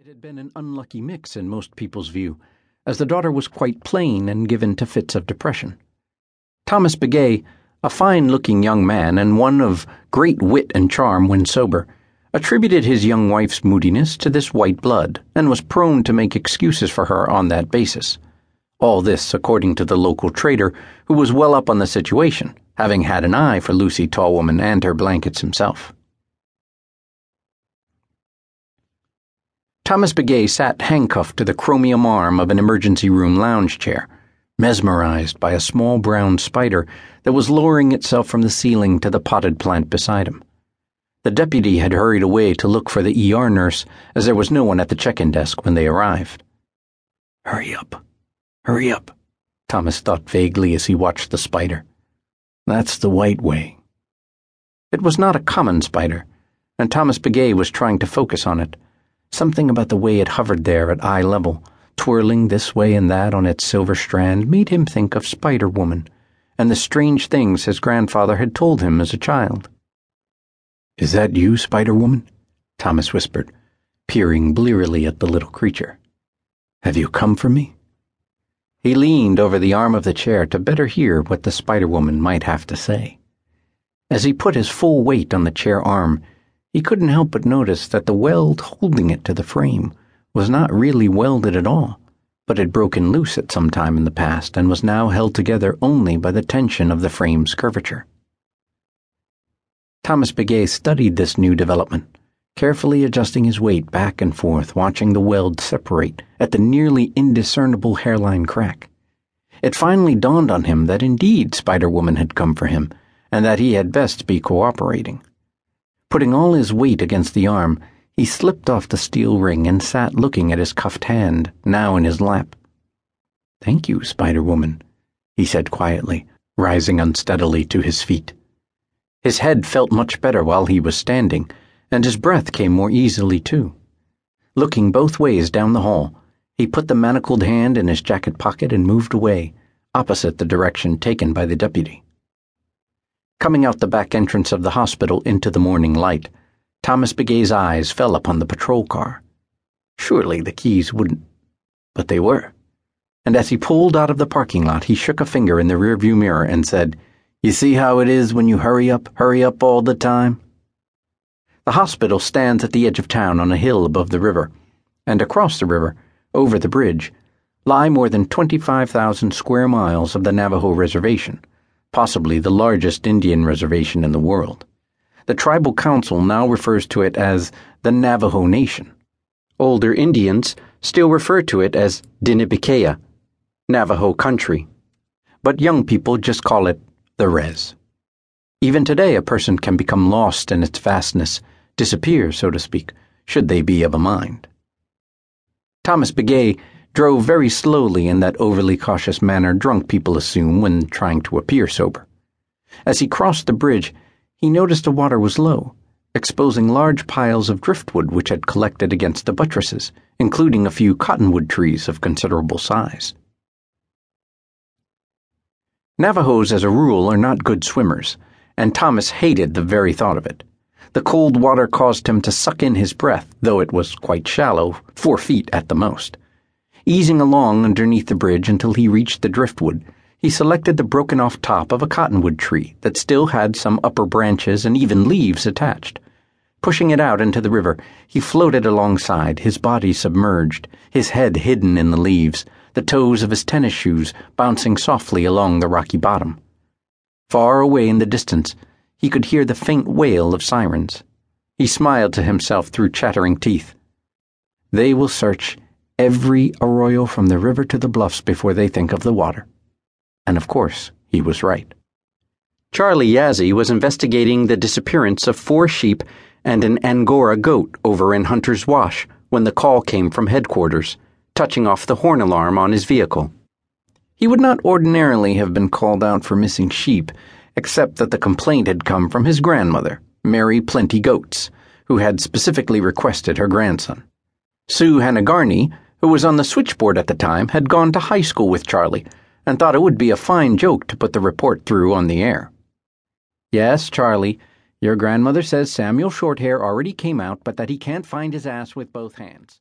It had been an unlucky mix in most people's view, as the daughter was quite plain and given to fits of depression. Thomas Begay, a fine looking young man and one of great wit and charm when sober, attributed his young wife's moodiness to this white blood and was prone to make excuses for her on that basis. All this according to the local trader, who was well up on the situation, having had an eye for Lucy Tallwoman and her blankets himself. Thomas Begay sat handcuffed to the chromium arm of an emergency room lounge chair, mesmerized by a small brown spider that was lowering itself from the ceiling to the potted plant beside him. The deputy had hurried away to look for the ER nurse, as there was no one at the check in desk when they arrived. Hurry up, hurry up, Thomas thought vaguely as he watched the spider. That's the white way. It was not a common spider, and Thomas Begay was trying to focus on it Something about the way it hovered there at eye level, twirling this way and that on its silver strand, made him think of Spider Woman and the strange things his grandfather had told him as a child. Is that you, Spider Woman? Thomas whispered, peering blearily at the little creature. Have you come for me? He leaned over the arm of the chair to better hear what the Spider Woman might have to say. As he put his full weight on the chair arm, he couldn't help but notice that the weld holding it to the frame was not really welded at all, but had broken loose at some time in the past and was now held together only by the tension of the frame's curvature. Thomas Begay studied this new development, carefully adjusting his weight back and forth, watching the weld separate at the nearly indiscernible hairline crack. It finally dawned on him that indeed Spider Woman had come for him, and that he had best be cooperating. Putting all his weight against the arm, he slipped off the steel ring and sat looking at his cuffed hand, now in his lap. Thank you, Spider Woman, he said quietly, rising unsteadily to his feet. His head felt much better while he was standing, and his breath came more easily, too. Looking both ways down the hall, he put the manacled hand in his jacket pocket and moved away, opposite the direction taken by the deputy. Coming out the back entrance of the hospital into the morning light, Thomas Begay's eyes fell upon the patrol car. Surely the keys wouldn't. But they were. And as he pulled out of the parking lot, he shook a finger in the rearview mirror and said, You see how it is when you hurry up, hurry up all the time? The hospital stands at the edge of town on a hill above the river, and across the river, over the bridge, lie more than 25,000 square miles of the Navajo Reservation possibly the largest Indian reservation in the world. The tribal council now refers to it as the Navajo Nation. Older Indians still refer to it as Dinibikeya, Navajo country. But young people just call it the Res. Even today, a person can become lost in its vastness, disappear, so to speak, should they be of a mind. Thomas Begay drove very slowly in that overly cautious manner drunk people assume when trying to appear sober. As he crossed the bridge, he noticed the water was low, exposing large piles of driftwood which had collected against the buttresses, including a few cottonwood trees of considerable size. Navajos, as a rule, are not good swimmers, and Thomas hated the very thought of it. The cold water caused him to suck in his breath, though it was quite shallow, four feet at the most. Easing along underneath the bridge until he reached the driftwood, he selected the broken off top of a cottonwood tree that still had some upper branches and even leaves attached. Pushing it out into the river, he floated alongside, his body submerged, his head hidden in the leaves, the toes of his tennis shoes bouncing softly along the rocky bottom. Far away in the distance, he could hear the faint wail of sirens. He smiled to himself through chattering teeth. They will search every arroyo from the river to the bluffs before they think of the water. And of course, he was right. Charlie Yazzie was investigating the disappearance of four sheep and an Angora goat over in Hunter's Wash when the call came from headquarters, touching off the horn alarm on his vehicle. He would not ordinarily have been called out for missing sheep, except that the complaint had come from his grandmother, Mary Plenty Goats, who had specifically requested her grandson. Sue Hanagarney, who was on the switchboard at the time, had gone to high school with Charlie and thought it would be a fine joke to put the report through on the air. Yes, Charlie, your grandmother says Samuel Shorthair already came out, but that he can't find his ass with both hands.